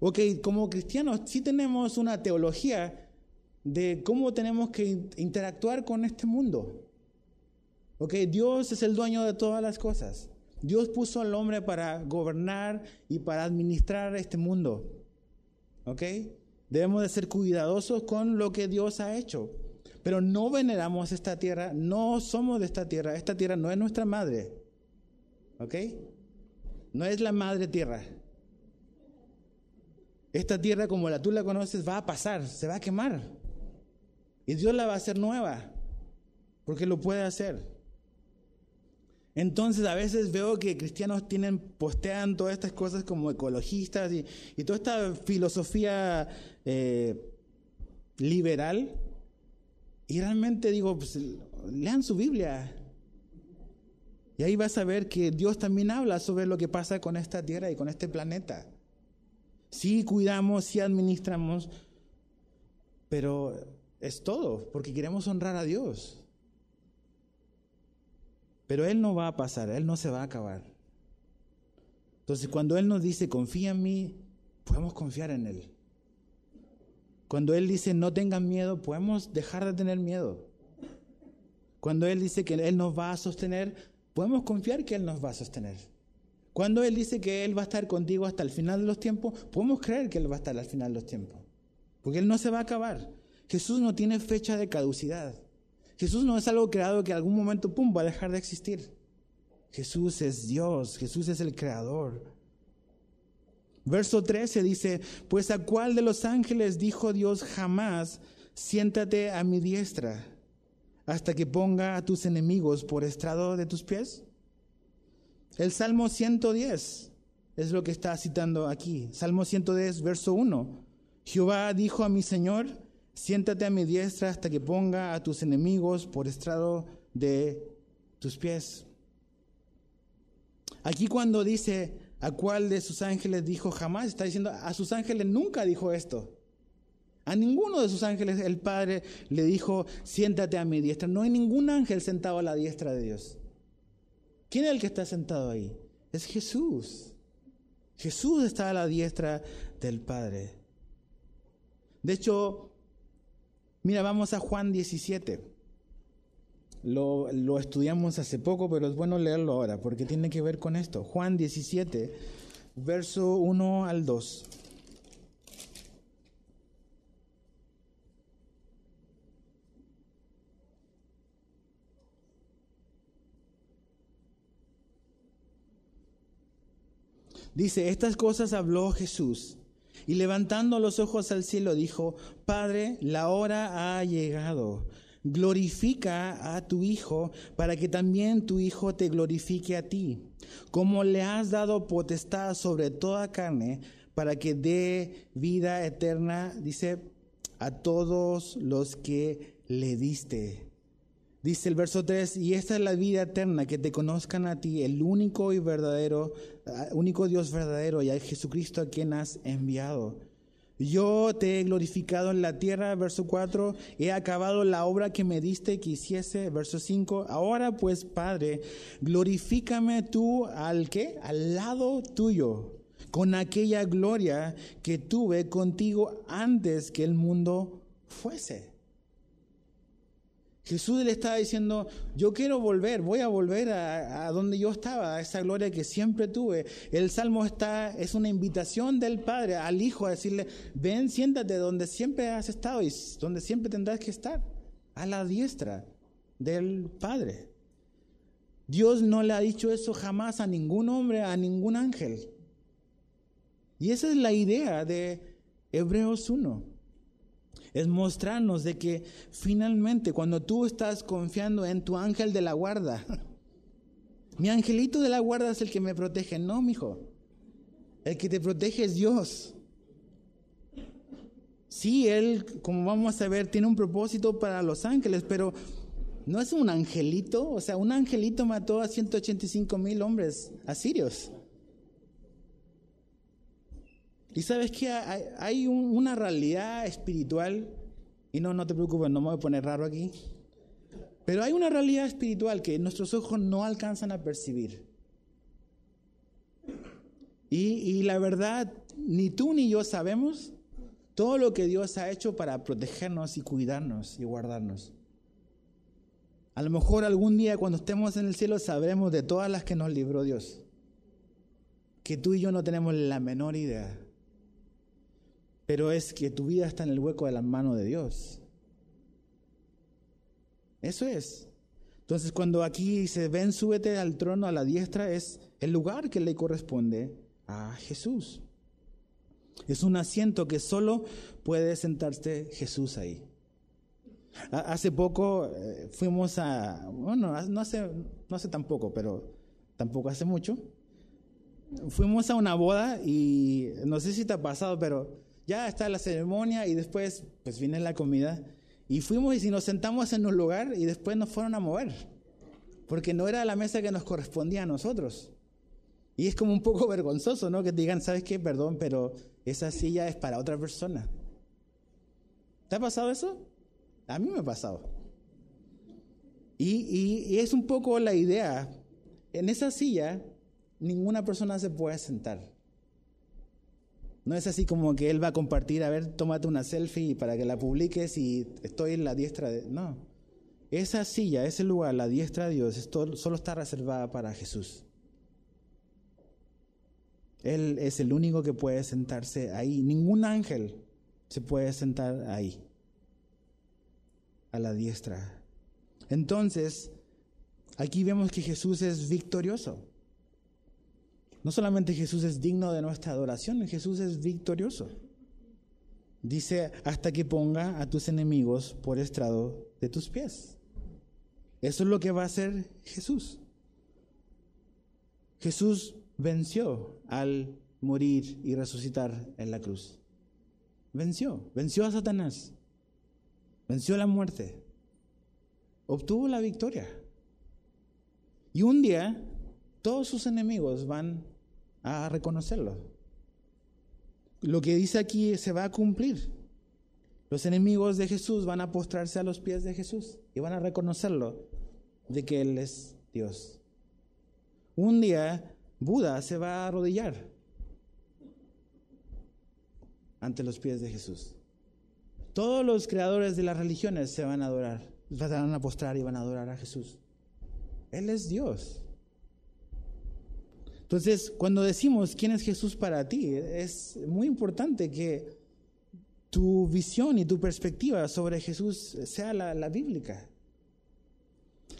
Ok, como cristianos sí tenemos una teología de cómo tenemos que interactuar con este mundo. Ok, Dios es el dueño de todas las cosas. Dios puso al hombre para gobernar y para administrar este mundo. ¿Ok? Debemos de ser cuidadosos con lo que Dios ha hecho. Pero no veneramos esta tierra, no somos de esta tierra. Esta tierra no es nuestra madre. ¿Ok? No es la madre tierra. Esta tierra como la tú la conoces va a pasar, se va a quemar. Y Dios la va a hacer nueva, porque lo puede hacer. Entonces a veces veo que cristianos tienen, postean todas estas cosas como ecologistas y, toda esta filosofía eh, liberal. Y realmente digo, pues, lean su Biblia. Y ahí vas a ver que Dios también habla sobre lo que pasa con esta tierra y con este planeta. Sí cuidamos, sí administramos, pero es todo, porque queremos honrar a Dios. Pero Él no va a pasar, Él no se va a acabar. Entonces cuando Él nos dice, confía en mí, podemos confiar en Él. Cuando Él dice, no tengan miedo, podemos dejar de tener miedo. Cuando Él dice que Él nos va a sostener, podemos confiar que Él nos va a sostener. Cuando Él dice que Él va a estar contigo hasta el final de los tiempos, podemos creer que Él va a estar al final de los tiempos. Porque Él no se va a acabar. Jesús no tiene fecha de caducidad. Jesús no es algo creado que en algún momento, ¡pum!, va a dejar de existir. Jesús es Dios, Jesús es el creador. Verso 13 dice, pues a cuál de los ángeles dijo Dios jamás siéntate a mi diestra hasta que ponga a tus enemigos por estrado de tus pies? El Salmo 110 es lo que está citando aquí. Salmo 110, verso 1. Jehová dijo a mi Señor, siéntate a mi diestra hasta que ponga a tus enemigos por estrado de tus pies. Aquí cuando dice a cuál de sus ángeles dijo jamás, está diciendo a sus ángeles nunca dijo esto. A ninguno de sus ángeles el Padre le dijo, siéntate a mi diestra. No hay ningún ángel sentado a la diestra de Dios. ¿Quién es el que está sentado ahí? Es Jesús. Jesús está a la diestra del Padre. De hecho, mira, vamos a Juan 17. Lo, lo, estudiamos hace poco, pero es bueno leerlo ahora porque tiene que ver con esto. Juan 17, verso 1 al 2. Dice, estas cosas habló Jesús y levantando los ojos al cielo dijo, Padre, la hora ha llegado. Glorifica a tu Hijo para que también tu Hijo te glorifique a ti, como le has dado potestad sobre toda carne para que dé vida eterna, dice, a todos los que le diste. Dice el verso 3, y esta es la vida eterna, que te conozcan a ti, el único y verdadero, ah, único Dios verdadero, y a Jesucristo a quien has enviado. Yo te he glorificado en la tierra, verso 4, he acabado la obra que me diste que hiciese, verso 5. Ahora pues, Padre, glorifícame tú al qué? Al lado tuyo, con aquella gloria que tuve contigo antes que el mundo fuese. Jesús le estaba diciendo, yo quiero volver, voy a volver a, donde yo estaba, a esa gloria que siempre tuve. El Salmo está, es una invitación del Padre al Hijo a decirle, ven, siéntate donde siempre has estado y donde siempre tendrás que estar, a la diestra del Padre. Dios no le ha dicho eso jamás a ningún hombre, a ningún ángel. Y esa es la idea de Hebreos 1 es mostrarnos de que finalmente cuando tú estás confiando en tu ángel de la guarda, mi angelito de la guarda es el que me protege, no, mi hijo. El que te protege es Dios. Sí, Él, como vamos a ver, tiene un propósito para los ángeles, pero no es un angelito. O sea, un angelito mató a 185 mil hombres asirios. Y sabes que hay, una realidad espiritual, y no, no te preocupes, no me voy a poner raro aquí, pero hay una realidad espiritual que nuestros ojos no alcanzan a percibir. Y, la verdad, ni tú ni yo sabemos todo lo que Dios ha hecho para protegernos y cuidarnos y guardarnos. A lo mejor algún día cuando estemos en el cielo sabremos de todas las que nos libró Dios. Que tú y yo no tenemos la menor idea pero es que tu vida está en el hueco de la mano de Dios. Eso es. Entonces cuando aquí se ven, súbete al trono a la diestra, es el lugar que le corresponde a Jesús. Es un asiento que solo puede sentarse Jesús ahí. Hace poco eh, fuimos a, bueno, no hace, no hace tampoco, pero tampoco hace mucho. Fuimos a una boda y no sé si te ha pasado, pero ya está la ceremonia y después pues viene la comida. Y fuimos y nos sentamos en un lugar y después nos fueron a mover. Porque no era la mesa que nos correspondía a nosotros. Y es como un poco vergonzoso, ¿no? Que te digan, ¿sabes qué? Perdón, pero esa silla es para otra persona. ¿Te ha pasado eso? A mí me ha pasado. Y, y es un poco la idea. En esa silla, ninguna persona se puede sentar. No es así como que él va a compartir, a ver, tómate una selfie para que la publiques y estoy en la diestra de... No. Esa silla, ese lugar, la diestra de Dios, solo está reservada para Jesús. Él es el único que puede sentarse ahí. Ningún ángel se puede sentar ahí, a la diestra. Entonces, aquí vemos que Jesús es victorioso. No solamente Jesús es digno de nuestra adoración, Jesús es victorioso. Dice, hasta que ponga a tus enemigos por estrado de tus pies. Eso es lo que va a hacer Jesús. Jesús venció al morir y resucitar en la cruz. Venció, venció a Satanás, venció la muerte, obtuvo la victoria. Y un día todos sus enemigos van a reconocerlo. Lo que dice aquí se va a cumplir. Los enemigos de Jesús van a postrarse a los pies de Jesús y van a reconocerlo de que Él es Dios. Un día Buda se va a arrodillar ante los pies de Jesús. Todos los creadores de las religiones se van a adorar, van a postrar y van a adorar a Jesús. Él es Dios. Entonces, cuando decimos quién es Jesús para ti, es muy importante que tu visión y tu perspectiva sobre Jesús sea la, bíblica.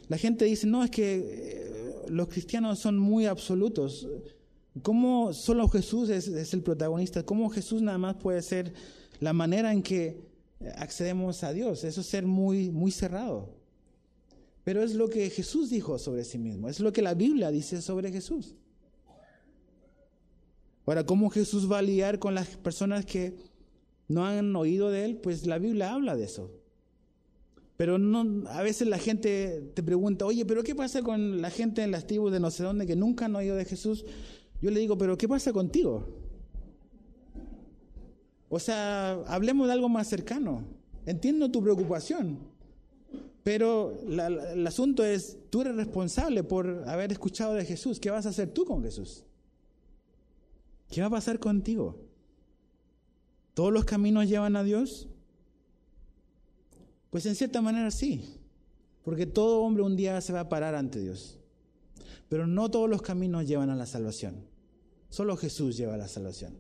La gente dice, no, es que eh, los cristianos son muy absolutos. ¿Cómo solo Jesús es, es, el protagonista? ¿Cómo Jesús nada más puede ser la manera en que accedemos a Dios? Eso es ser muy, muy cerrado. Pero es lo que Jesús dijo sobre sí mismo, es lo que la Biblia dice sobre Jesús. Ahora, ¿cómo Jesús va a lidiar con las personas que no han oído de Él? Pues la Biblia habla de eso. Pero a veces la gente te pregunta, oye, pero ¿qué pasa con la gente en las tribus de no sé dónde que nunca han oído de Jesús? Yo le digo, pero ¿qué pasa contigo? O sea, hablemos de algo más cercano. Entiendo tu preocupación, pero el asunto es, tú eres responsable por haber escuchado de Jesús. ¿Qué vas a hacer tú con Jesús? ¿Qué va a pasar contigo? ¿Todos los caminos llevan a Dios? Pues en cierta manera sí, porque todo hombre un día se va a parar ante Dios. Pero no todos los caminos llevan a la salvación. Solo Jesús lleva a la salvación.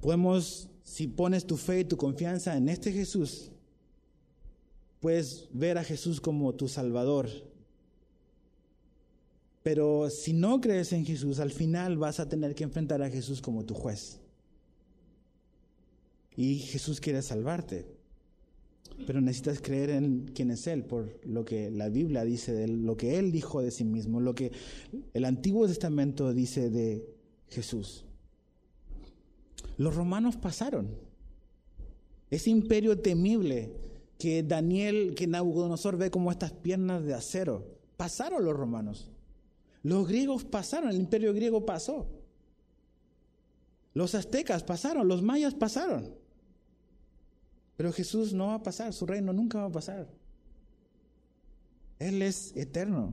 Podemos, si pones tu fe y tu confianza en este Jesús, puedes ver a Jesús como tu Salvador pero si no crees en Jesús, al final vas a tener que enfrentar a Jesús como tu juez. Y Jesús quiere salvarte. Pero necesitas creer en quién es Él, por lo que la Biblia dice de lo que Él dijo de sí mismo, lo que el Antiguo Testamento dice de Jesús. Los romanos pasaron. Ese imperio temible que Daniel, que Nabucodonosor ve como estas piernas de acero, pasaron los romanos. Los griegos pasaron, el imperio griego pasó. Los aztecas pasaron, los mayas pasaron. Pero Jesús no va a pasar, su reino nunca va a pasar. Él es eterno.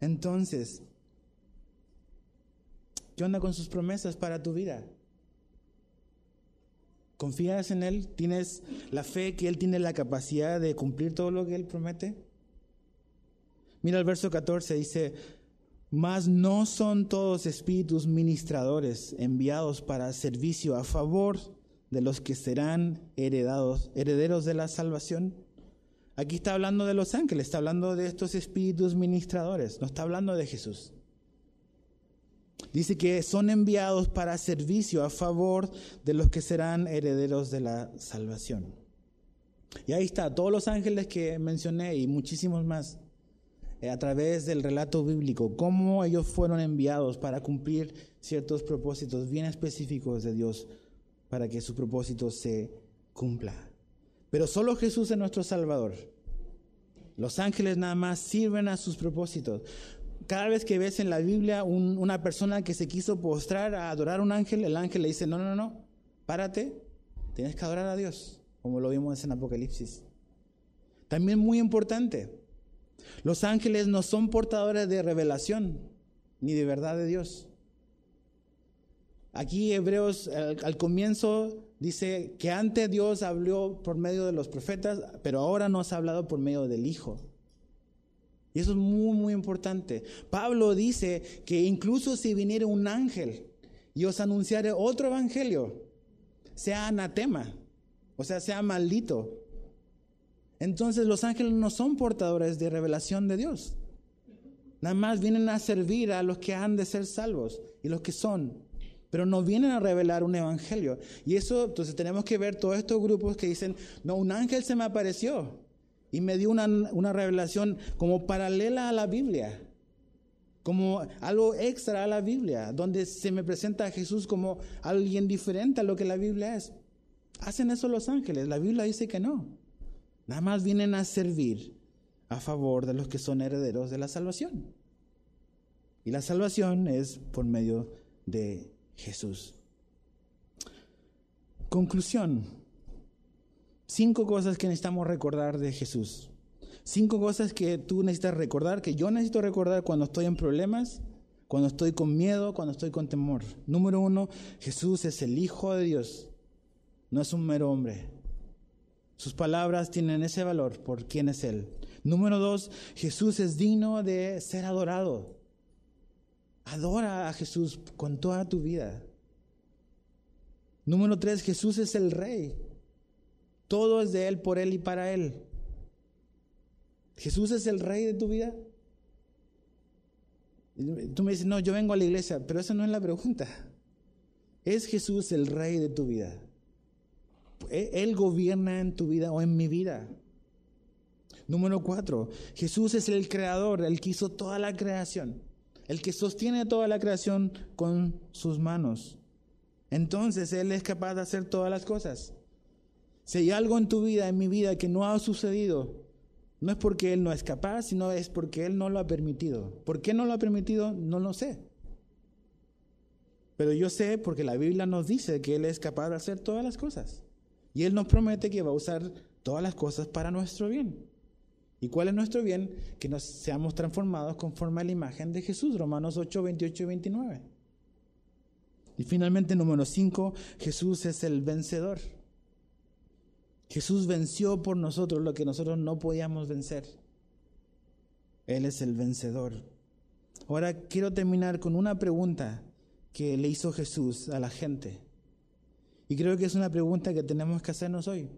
Entonces, ¿qué onda con sus promesas para tu vida? ¿Confías en Él? ¿Tienes la fe que Él tiene la capacidad de cumplir todo lo que Él promete? Mira el verso 14, dice, mas no son todos espíritus ministradores enviados para servicio a favor de los que serán heredados, herederos de la salvación. Aquí está hablando de los ángeles, está hablando de estos espíritus ministradores, no está hablando de Jesús. Dice que son enviados para servicio a favor de los que serán herederos de la salvación. Y ahí está, todos los ángeles que mencioné y muchísimos más. Eh, a través del relato bíblico, cómo ellos fueron enviados para cumplir ciertos propósitos bien específicos de Dios para que su propósito se cumpla. Pero solo Jesús es nuestro Salvador. Los ángeles nada más sirven a sus propósitos. Cada vez que ves en la Biblia una persona que se quiso postrar a adorar a un ángel, el ángel le dice, no, no, no, párate, tienes que adorar a Dios, como lo vimos en Apocalipsis. También muy importante, los ángeles no son portadores de revelación ni de verdad de Dios. Aquí Hebreos al, comienzo dice que antes Dios habló por medio de los profetas, pero ahora nos ha hablado por medio del Hijo. Y eso es muy, muy importante. Pablo dice que incluso si viniera un ángel y os anunciara otro evangelio, sea anatema, o sea, sea maldito, entonces los ángeles no son portadores de revelación de Dios. Nada más vienen a servir a los que han de ser salvos y los que son pero nos vienen a revelar un evangelio. Y eso, entonces tenemos que ver todos estos grupos que dicen, no, un ángel se me apareció y me dio una, una revelación como paralela a la Biblia, como algo extra a la Biblia, donde se me presenta a Jesús como alguien diferente a lo que la Biblia es. Hacen eso los ángeles, la Biblia dice que no. Nada más vienen a servir a favor de los que son herederos de la salvación. Y la salvación es por medio de Jesús. Conclusión. Cinco cosas que necesitamos recordar de Jesús. Cinco cosas que tú necesitas recordar, que yo necesito recordar cuando estoy en problemas, cuando estoy con miedo, cuando estoy con temor. Número uno, Jesús es el Hijo de Dios, no es un mero hombre. Sus palabras tienen ese valor por quién es Él. Número dos, Jesús es digno de ser adorado. Adora a Jesús con toda tu vida. Número tres, Jesús es el Rey. Todo es de Él, por Él y para Él. Jesús es el Rey de tu vida. Tú me dices, no, yo vengo a la iglesia, pero esa no es la pregunta. ¿Es Jesús el Rey de tu vida? Él gobierna en tu vida o en mi vida. Número cuatro, Jesús es el creador, el que hizo toda la creación, el que sostiene toda la creación con sus manos. Entonces Él es capaz de hacer todas las cosas. Si hay algo en tu vida, en mi vida, que no ha sucedido, no es porque Él no es capaz, sino es porque Él no lo ha permitido. ¿Por qué no lo ha permitido? No lo sé. Pero yo sé porque la Biblia nos dice que Él es capaz de hacer todas las cosas. Y Él nos promete que va a usar todas las cosas para nuestro bien. ¿Y cuál es nuestro bien? Que nos seamos transformados conforme a la imagen de Jesús, Romanos 8, 28 y 29. Y finalmente, número 5, Jesús es el vencedor. Jesús venció por nosotros lo que nosotros no podíamos vencer. Él es el vencedor. Ahora quiero terminar con una pregunta que le hizo Jesús a la gente. Y creo que es una pregunta que tenemos que hacernos hoy.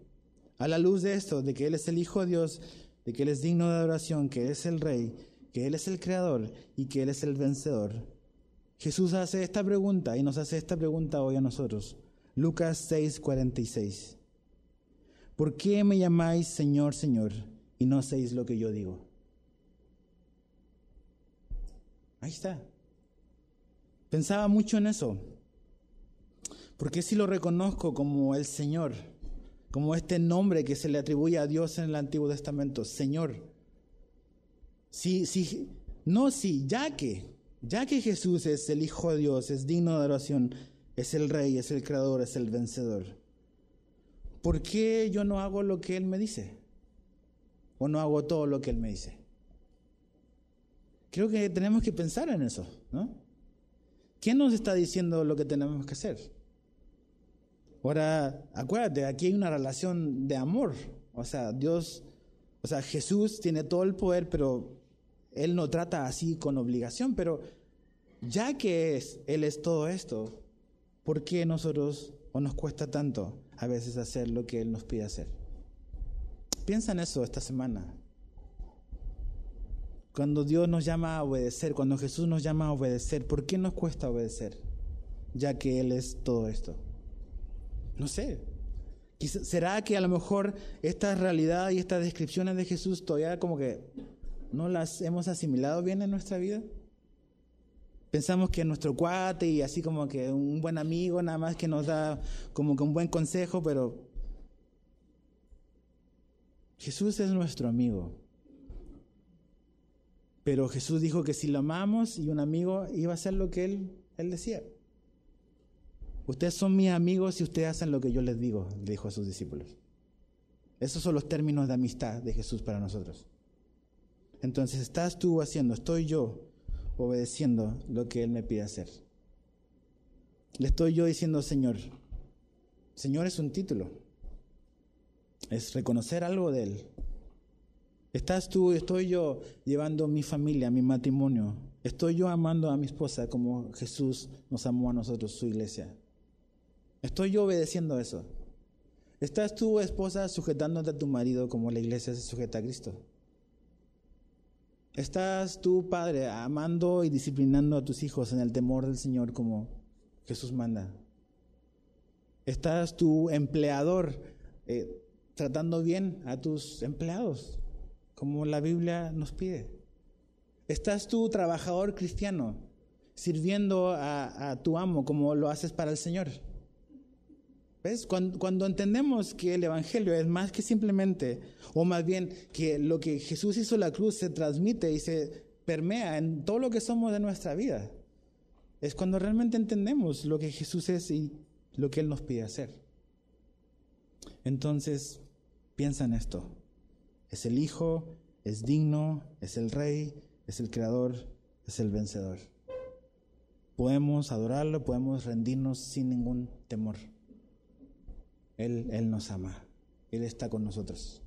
A la luz de esto, de que Él es el Hijo de Dios, de que Él es digno de adoración, que Él es el Rey, que Él es el Creador y que Él es el vencedor. Jesús hace esta pregunta y nos hace esta pregunta hoy a nosotros. Lucas 6, 46. ¿Por qué me llamáis Señor, Señor y no hacéis lo que yo digo? Ahí está. Pensaba mucho en eso. Porque si lo reconozco como el Señor, como este nombre que se le atribuye a Dios en el Antiguo Testamento, Señor. Si, si, no, si, ya que, ya que Jesús es el Hijo de Dios, es digno de adoración, es el Rey, es el Creador, es el vencedor. ¿Por qué yo no hago lo que Él me dice? ¿O no hago todo lo que Él me dice? Creo que tenemos que pensar en eso, ¿no? ¿Quién nos está diciendo lo que tenemos que hacer? Ahora, acuérdate, aquí hay una relación de amor. O sea, Dios, o sea, Jesús tiene todo el poder, pero Él no trata así con obligación. Pero ya que es, Él es todo esto, ¿por qué nosotros o nos cuesta tanto a veces hacer lo que Él nos pide hacer? Piensa en eso esta semana. Cuando Dios nos llama a obedecer, cuando Jesús nos llama a obedecer, ¿por qué nos cuesta obedecer? Ya que Él es todo esto. No sé. ¿Será que a lo mejor esta realidad y estas descripciones de Jesús todavía como que no las hemos asimilado bien en nuestra vida? Pensamos que nuestro cuate y así como que un buen amigo nada más que nos da como que un buen consejo, pero Jesús es nuestro amigo. Pero Jesús dijo que si lo amamos y un amigo iba a hacer lo que él, él decía. Ustedes son mis amigos si ustedes hacen lo que yo les digo, le dijo a sus discípulos. Esos son los términos de amistad de Jesús para nosotros. Entonces, ¿estás tú haciendo, estoy yo obedeciendo lo que Él me pide hacer? Le estoy yo diciendo, Señor, Señor es un título, es reconocer algo de Él. ¿Estás tú, estoy yo llevando mi familia, mi matrimonio? ¿Estoy yo amando a mi esposa como Jesús nos amó a nosotros, su iglesia? ¿Estoy yo obedeciendo eso? ¿Estás tu esposa, sujetándote a tu marido como la iglesia se sujeta a Cristo? ¿Estás tu padre, amando y disciplinando a tus hijos en el temor del Señor como Jesús manda? ¿Estás tu empleador eh, tratando bien a tus empleados, como la Biblia nos pide? ¿Estás tú trabajador cristiano sirviendo a, tu amo como lo haces para el Señor? ¿Ves? Cuando, entendemos que el Evangelio es más que simplemente, o más bien que lo que Jesús hizo en la cruz se transmite y se permea en todo lo que somos de nuestra vida, es cuando realmente entendemos lo que Jesús es y lo que Él nos pide hacer. Entonces, piensa en esto. Es el Hijo, es digno, es el Rey, es el Creador, es el vencedor. Podemos adorarlo, podemos rendirnos sin ningún temor. Él, Él nos ama, Él está con nosotros.